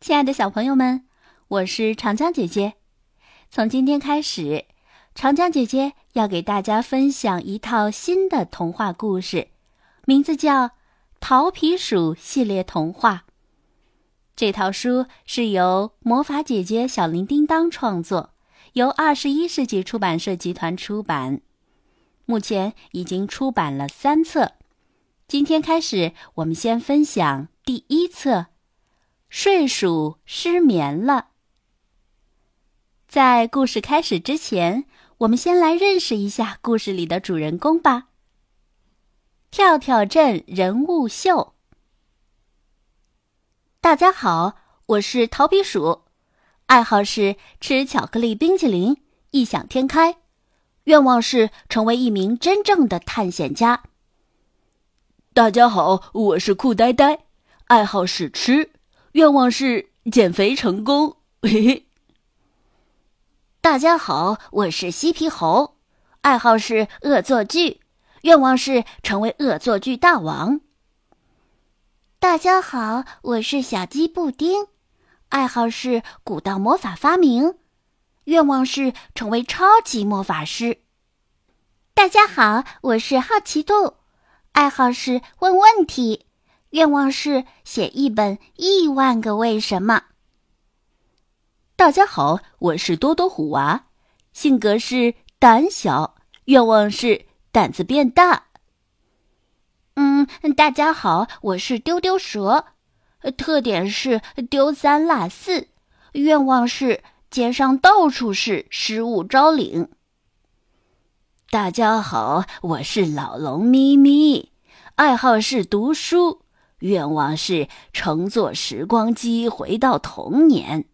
亲爱的小朋友们，我是长江姐姐。从今天开始，长江姐姐要给大家分享一套新的童话故事，名字叫《桃皮鼠系列童话》。这套书是由魔法姐姐小铃叮当创作，由二十一世纪出版社集团出版。目前已经出版了三册。今天开始，我们先分享第一册。睡鼠失眠了。在故事开始之前，我们先来认识一下故事里的主人公吧。跳跳镇人物秀。大家好，我是桃皮鼠，爱好是吃巧克力冰淇淋，异想天开，愿望是成为一名真正的探险家。大家好，我是酷呆呆，爱好是吃。愿望是减肥成功。嘿嘿。大家好，我是嬉皮猴，爱好是恶作剧，愿望是成为恶作剧大王。大家好，我是小鸡布丁，爱好是古道魔法发明，愿望是成为超级魔法师。大家好，我是好奇兔，爱好是问问题。愿望是写一本《亿万个为什么》。大家好，我是多多虎娃，性格是胆小，愿望是胆子变大。嗯，大家好，我是丢丢蛇，特点是丢三落四，愿望是街上到处是失物招领。大家好，我是老龙咪咪，爱好是读书。愿望是乘坐时光机回到童年。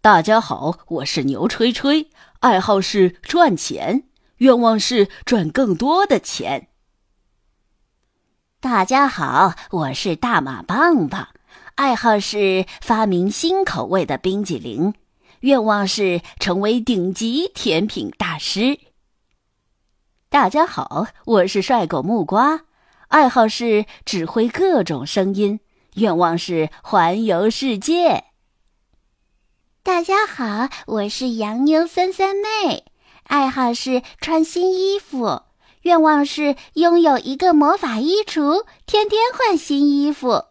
大家好，我是牛吹吹，爱好是赚钱，愿望是赚更多的钱。大家好，我是大马棒棒，爱好是发明新口味的冰激凌，愿望是成为顶级甜品大师。大家好，我是帅狗木瓜。爱好是指挥各种声音，愿望是环游世界。大家好，我是洋妞三三妹，爱好是穿新衣服，愿望是拥有一个魔法衣橱，天天换新衣服。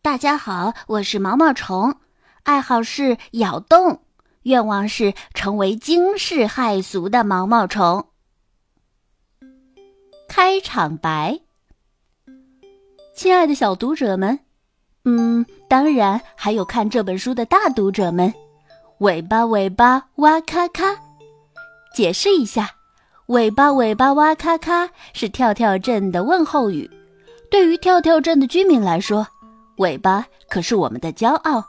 大家好，我是毛毛虫，爱好是咬洞，愿望是成为惊世骇俗的毛毛虫。开场白，亲爱的小读者们，嗯，当然还有看这本书的大读者们，尾巴尾巴哇咔咔，解释一下，尾巴尾巴哇咔咔是跳跳镇的问候语。对于跳跳镇的居民来说，尾巴可是我们的骄傲。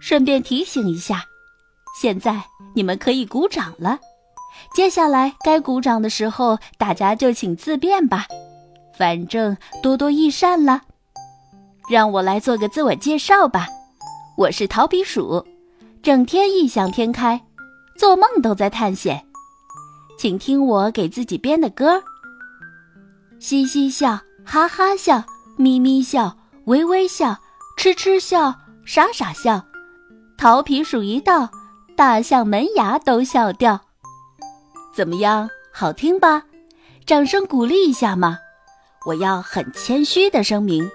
顺便提醒一下，现在你们可以鼓掌了。接下来该鼓掌的时候，大家就请自便吧，反正多多益善了。让我来做个自我介绍吧，我是桃皮鼠，整天异想天开，做梦都在探险。请听我给自己编的歌：嘻嘻笑，哈哈笑，咪咪笑，微微笑，痴痴笑，傻傻笑。桃皮鼠一到，大象门牙都笑掉。怎么样，好听吧？掌声鼓励一下嘛！我要很谦虚的声明，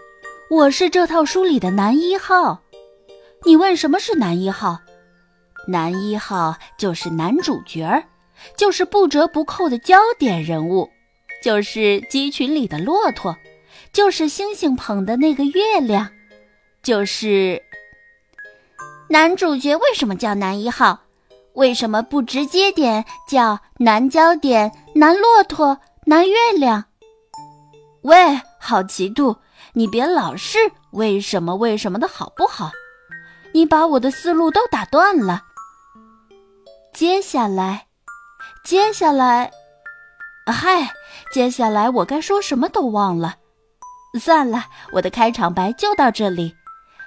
我是这套书里的男一号。你问什么是男一号？男一号就是男主角儿，就是不折不扣的焦点人物，就是鸡群里的骆驼，就是星星捧的那个月亮，就是男主角。为什么叫男一号？为什么不直接点叫南焦点、南骆驼、南月亮？喂，好奇度，你别老是为什么为什么的好不好？你把我的思路都打断了。接下来，接下来，嗨，接下来我该说什么都忘了。算了，我的开场白就到这里，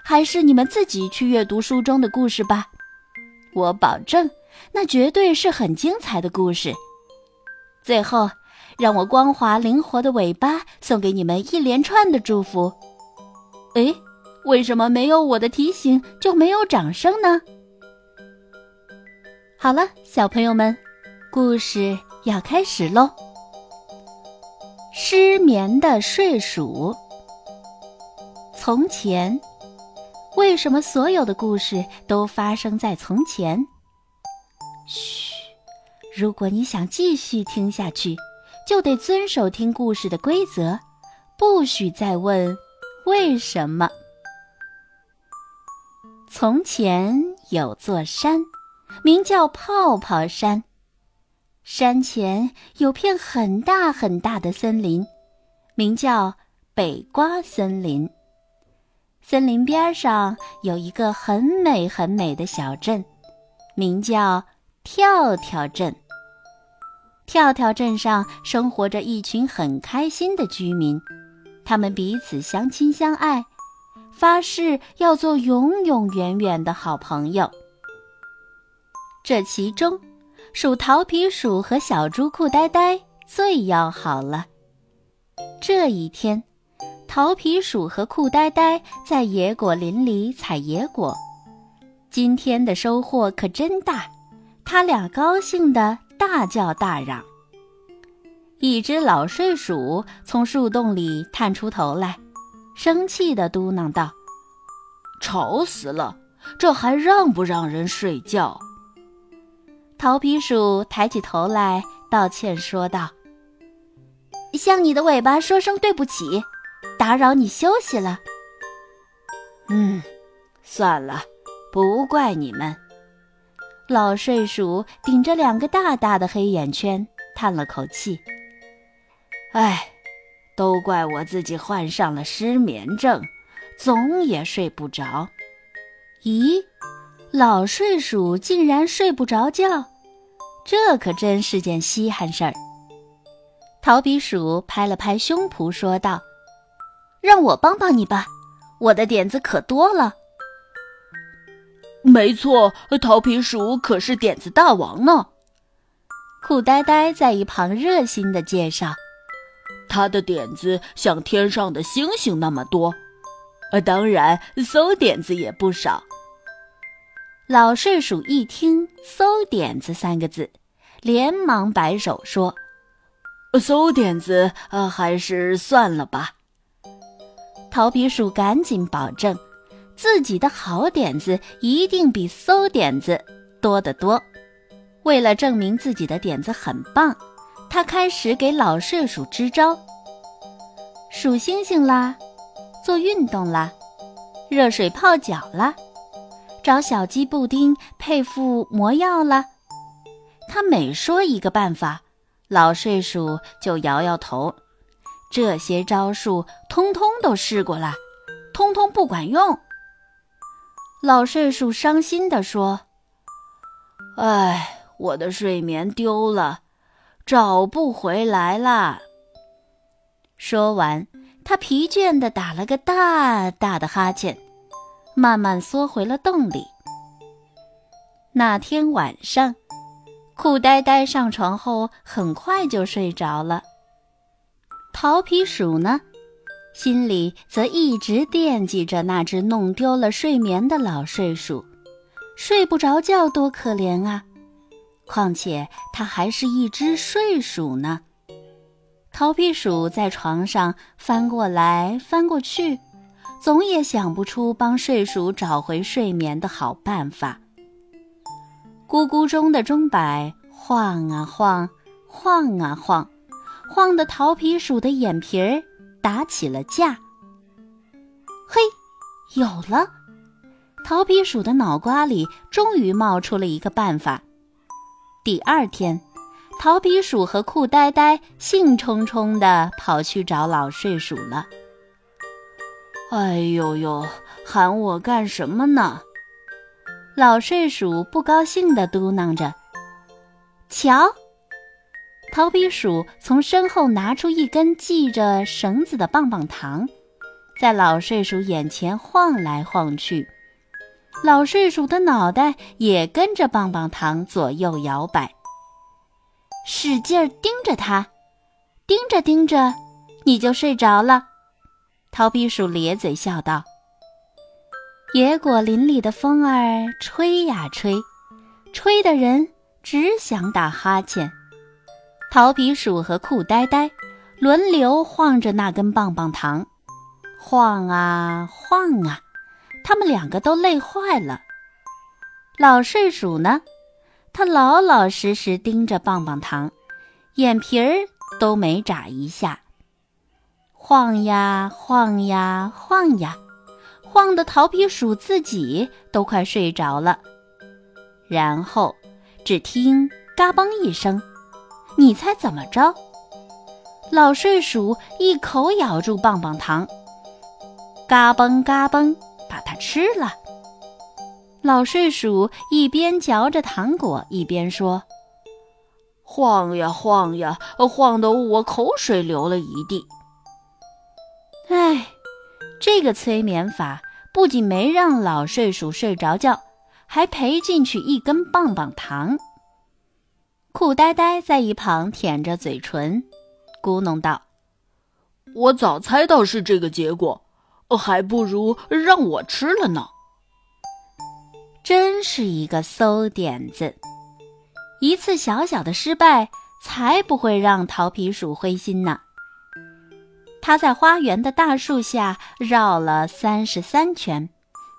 还是你们自己去阅读书中的故事吧。我保证，那绝对是很精彩的故事。最后，让我光滑灵活的尾巴送给你们一连串的祝福。诶，为什么没有我的提醒就没有掌声呢？好了，小朋友们，故事要开始喽。失眠的睡鼠。从前，为什么所有的故事都发生在从前？嘘，如果你想继续听下去，就得遵守听故事的规则，不许再问为什么。从前有座山，名叫泡泡山。山前有片很大很大的森林，名叫北瓜森林。森林边上有一个很美很美的小镇，名叫跳跳镇。跳跳镇上生活着一群很开心的居民，他们彼此相亲相爱。发誓要做永永远远的好朋友。这其中，数桃皮鼠和小猪酷呆呆最要好了。这一天，桃皮鼠和酷呆呆在野果林里采野果，今天的收获可真大，他俩高兴的大叫大嚷。一只老睡鼠从树洞里探出头来。生气的嘟囔道：“吵死了，这还让不让人睡觉？”桃皮鼠抬起头来道歉说道：“向你的尾巴说声对不起，打扰你休息了。”“嗯，算了，不怪你们。”老睡鼠顶着两个大大的黑眼圈，叹了口气：“哎。”都怪我自己患上了失眠症，总也睡不着。咦，老睡鼠竟然睡不着觉，这可真是件稀罕事儿。桃皮鼠拍了拍胸脯说道：“让我帮帮你吧，我的点子可多了。”没错，桃皮鼠可是点子大王呢。酷呆呆在一旁热心的介绍。他的点子像天上的星星那么多，呃，当然馊点子也不少。老睡鼠一听“馊点子”三个字，连忙摆手说：“馊点子，呃，还是算了吧。”桃皮鼠赶紧保证，自己的好点子一定比馊点子多得多。为了证明自己的点子很棒。他开始给老睡鼠支招：数星星啦，做运动啦，热水泡脚啦，找小鸡布丁配副魔药啦。他每说一个办法，老睡鼠就摇摇头。这些招数通通都试过了，通通不管用。老睡鼠伤心地说：“唉，我的睡眠丢了。”找不回来啦！说完，他疲倦地打了个大大的哈欠，慢慢缩回了洞里。那天晚上，酷呆呆上床后很快就睡着了。桃皮鼠呢，心里则一直惦记着那只弄丢了睡眠的老睡鼠，睡不着觉多可怜啊！况且它还是一只睡鼠呢。桃皮鼠在床上翻过来翻过去，总也想不出帮睡鼠找回睡眠的好办法。咕咕钟的钟摆晃啊晃，晃啊晃，晃得桃皮鼠的眼皮儿打起了架。嘿，有了！桃皮鼠的脑瓜里终于冒出了一个办法。第二天，桃皮鼠和酷呆呆兴冲冲地跑去找老睡鼠了。哎呦呦，喊我干什么呢？老睡鼠不高兴地嘟囔着。瞧，桃皮鼠从身后拿出一根系着绳子的棒棒糖，在老睡鼠眼前晃来晃去。老睡鼠的脑袋也跟着棒棒糖左右摇摆，使劲儿盯着它，盯着盯着，你就睡着了。桃皮鼠咧嘴笑道：“野果林里的风儿吹呀吹，吹的人只想打哈欠。桃皮鼠和酷呆呆轮流晃着那根棒棒糖，晃啊晃啊，他们两个都累坏了。老睡鼠呢，他老老实实盯着棒棒糖，眼皮儿都没眨一下。晃呀晃呀晃呀，晃得桃皮鼠自己都快睡着了。然后，只听“嘎嘣”一声。你猜怎么着？老睡鼠一口咬住棒棒糖，嘎嘣嘎嘣，把它吃了。老睡鼠一边嚼着糖果，一边说：“晃呀晃呀，晃得我口水流了一地。”哎，这个催眠法不仅没让老睡鼠睡着觉，还赔进去一根棒棒糖。酷呆呆在一旁舔着嘴唇，咕哝道：“我早猜到是这个结果，还不如让我吃了呢。”真是一个馊点子！一次小小的失败，才不会让桃皮鼠灰心呢。他在花园的大树下绕了三十三圈，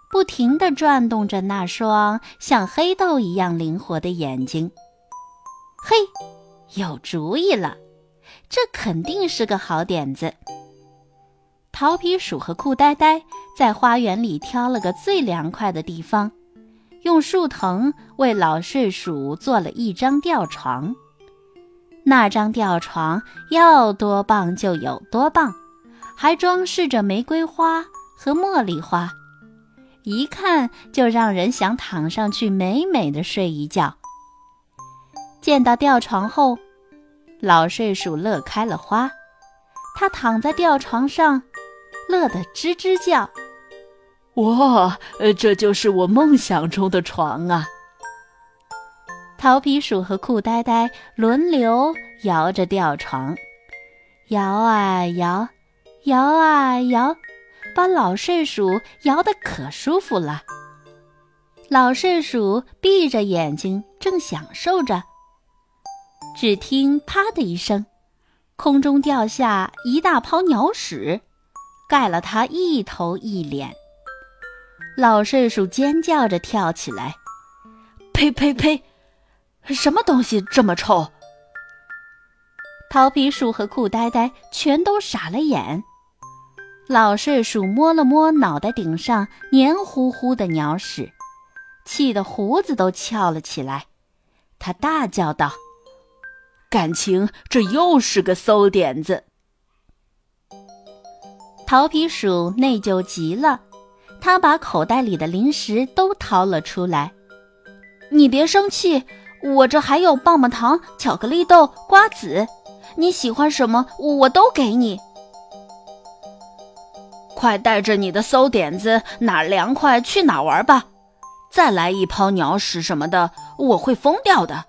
不停地转动着那双像黑豆一样灵活的眼睛。嘿，有主意了！这肯定是个好点子。桃皮鼠和酷呆呆在花园里挑了个最凉快的地方，用树藤为老睡鼠做了一张吊床。那张吊床要多棒就有多棒，还装饰着玫瑰花和茉莉花，一看就让人想躺上去美美的睡一觉。见到吊床后，老睡鼠乐开了花。他躺在吊床上，乐得吱吱叫。哇，这就是我梦想中的床啊！桃皮鼠和酷呆呆轮流摇着吊床，摇啊摇，摇啊摇，把老睡鼠摇得可舒服了。老睡鼠闭着眼睛，正享受着。只听“啪”的一声，空中掉下一大泡鸟屎，盖了他一头一脸。老睡鼠尖叫着跳起来：“呸呸呸！什么东西这么臭？”桃皮鼠和酷呆呆全都傻了眼。老睡鼠摸了摸脑袋顶上黏糊糊的鸟屎，气得胡子都翘了起来。他大叫道。感情这又是个馊点子。桃皮鼠内疚极了，他把口袋里的零食都掏了出来。你别生气，我这还有棒棒糖、巧克力豆、瓜子，你喜欢什么我都给你。快带着你的馊点子哪凉快去哪玩吧！再来一泡鸟屎什么的，我会疯掉的。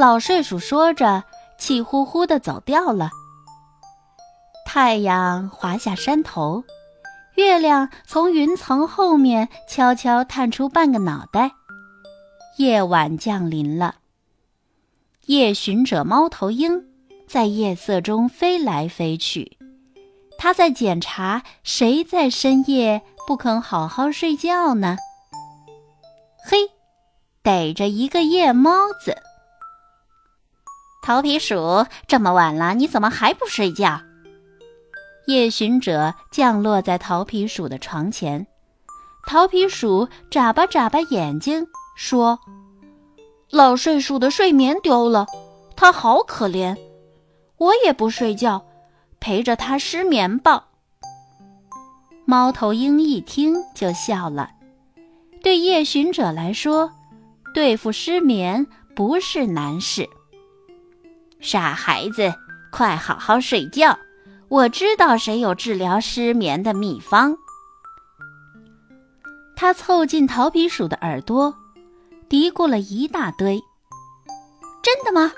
老睡鼠说着，气呼呼地走掉了。太阳滑下山头，月亮从云层后面悄悄探出半个脑袋。夜晚降临了。夜巡者猫头鹰在夜色中飞来飞去，它在检查谁在深夜不肯好好睡觉呢。嘿，逮着一个夜猫子。桃皮鼠，这么晚了，你怎么还不睡觉？夜巡者降落在桃皮鼠的床前，桃皮鼠眨巴眨巴眼睛，说：“老睡鼠的睡眠丢了，它好可怜，我也不睡觉，陪着它失眠吧。”猫头鹰一听就笑了，对夜巡者来说，对付失眠不是难事。傻孩子，快好好睡觉！我知道谁有治疗失眠的秘方。他凑近桃皮鼠的耳朵，嘀咕了一大堆。真的吗？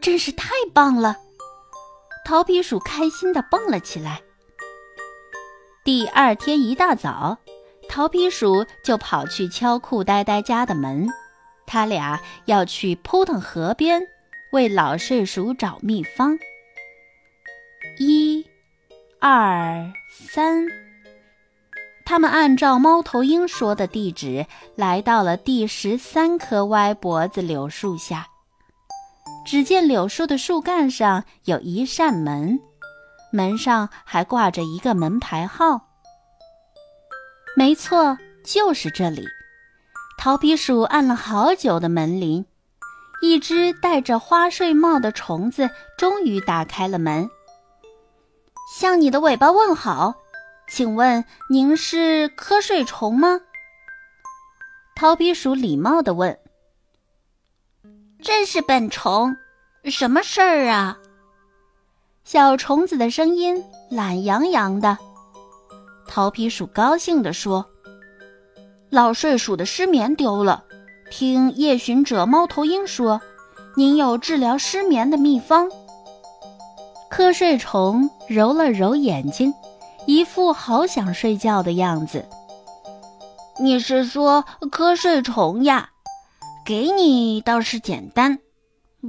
真是太棒了！桃皮鼠开心地蹦了起来。第二天一大早，桃皮鼠就跑去敲酷呆呆家的门，他俩要去扑腾河边为老睡鼠找秘方。一、二、三，他们按照猫头鹰说的地址来到了第十三棵歪脖子柳树下。只见柳树的树干上有一扇门，门上还挂着一个门牌号。没错，就是这里。桃皮鼠按了好久的门铃，一只戴着花睡帽的虫子终于打开了门。向你的尾巴问好，请问您是瞌睡虫吗？桃皮鼠礼貌地问。正是本虫，什么事儿啊？小虫子的声音懒洋洋的。桃皮鼠高兴地说：“老睡鼠的失眠丢了，听夜巡者猫头鹰说，您有治疗失眠的秘方。”瞌睡虫揉了揉眼睛，一副好想睡觉的样子。“你是说瞌睡虫呀？给你倒是简单，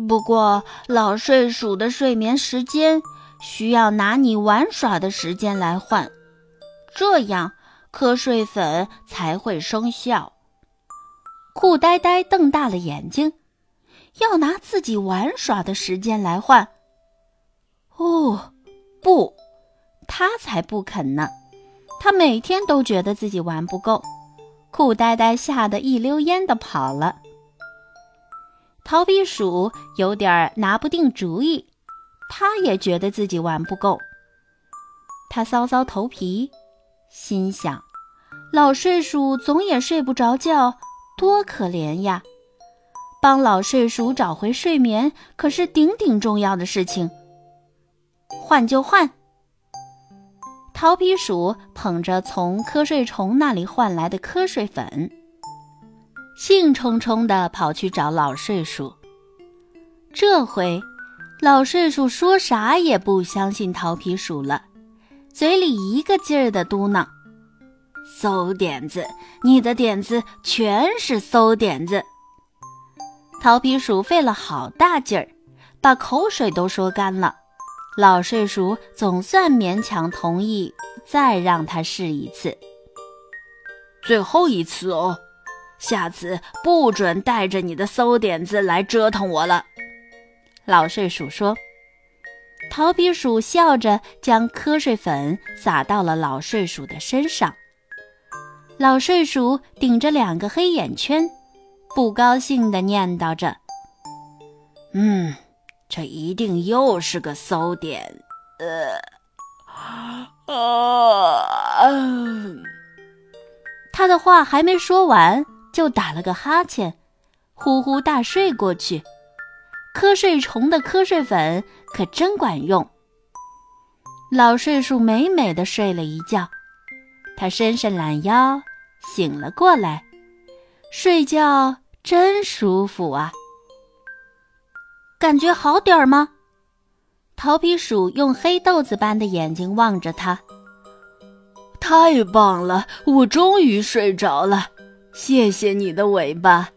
不过老睡鼠的睡眠时间需要拿你玩耍的时间来换。”这样，瞌睡粉才会生效。酷呆呆瞪大了眼睛，要拿自己玩耍的时间来换。哦，不，他才不肯呢！他每天都觉得自己玩不够。酷呆呆吓得一溜烟的跑了。逃避鼠有点拿不定主意，他也觉得自己玩不够。他搔搔头皮。心想，老睡鼠总也睡不着觉，多可怜呀！帮老睡鼠找回睡眠可是顶顶重要的事情。换就换。桃皮鼠捧着从瞌睡虫那里换来的瞌睡粉，兴冲冲地跑去找老睡鼠。这回，老睡鼠说啥也不相信桃皮鼠了。嘴里一个劲儿的嘟囔：“馊点子，你的点子全是馊点子。”桃皮鼠费了好大劲儿，把口水都说干了。老睡鼠总算勉强同意，再让他试一次。最后一次哦，下次不准带着你的馊点子来折腾我了。”老睡鼠说。桃皮鼠笑着将瞌睡粉撒到了老睡鼠的身上。老睡鼠顶着两个黑眼圈，不高兴地念叨着：“嗯，这一定又是个馊点。”呃，啊！他的话还没说完，就打了个哈欠，呼呼大睡过去。瞌睡虫的瞌睡粉可真管用。老睡鼠美美的睡了一觉，他伸伸懒腰，醒了过来。睡觉真舒服啊！感觉好点儿吗？桃皮鼠用黑豆子般的眼睛望着他。太棒了，我终于睡着了。谢谢你的尾巴。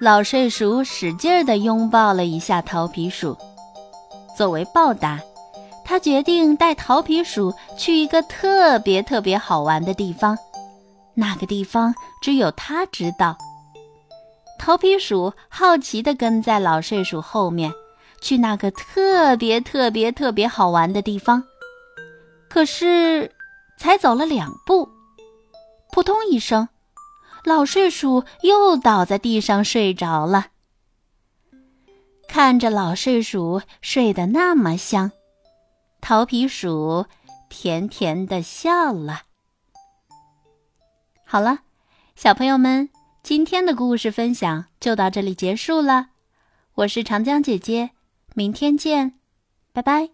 老睡鼠使劲儿地拥抱了一下桃皮鼠，作为报答，他决定带桃皮鼠去一个特别特别好玩的地方。那个地方只有他知道。桃皮鼠好奇地跟在老睡鼠后面，去那个特别特别特别好玩的地方。可是，才走了两步，扑通一声。老睡鼠又倒在地上睡着了。看着老睡鼠睡得那么香，桃皮鼠甜甜的笑了。好了，小朋友们，今天的故事分享就到这里结束了。我是长江姐姐，明天见，拜拜。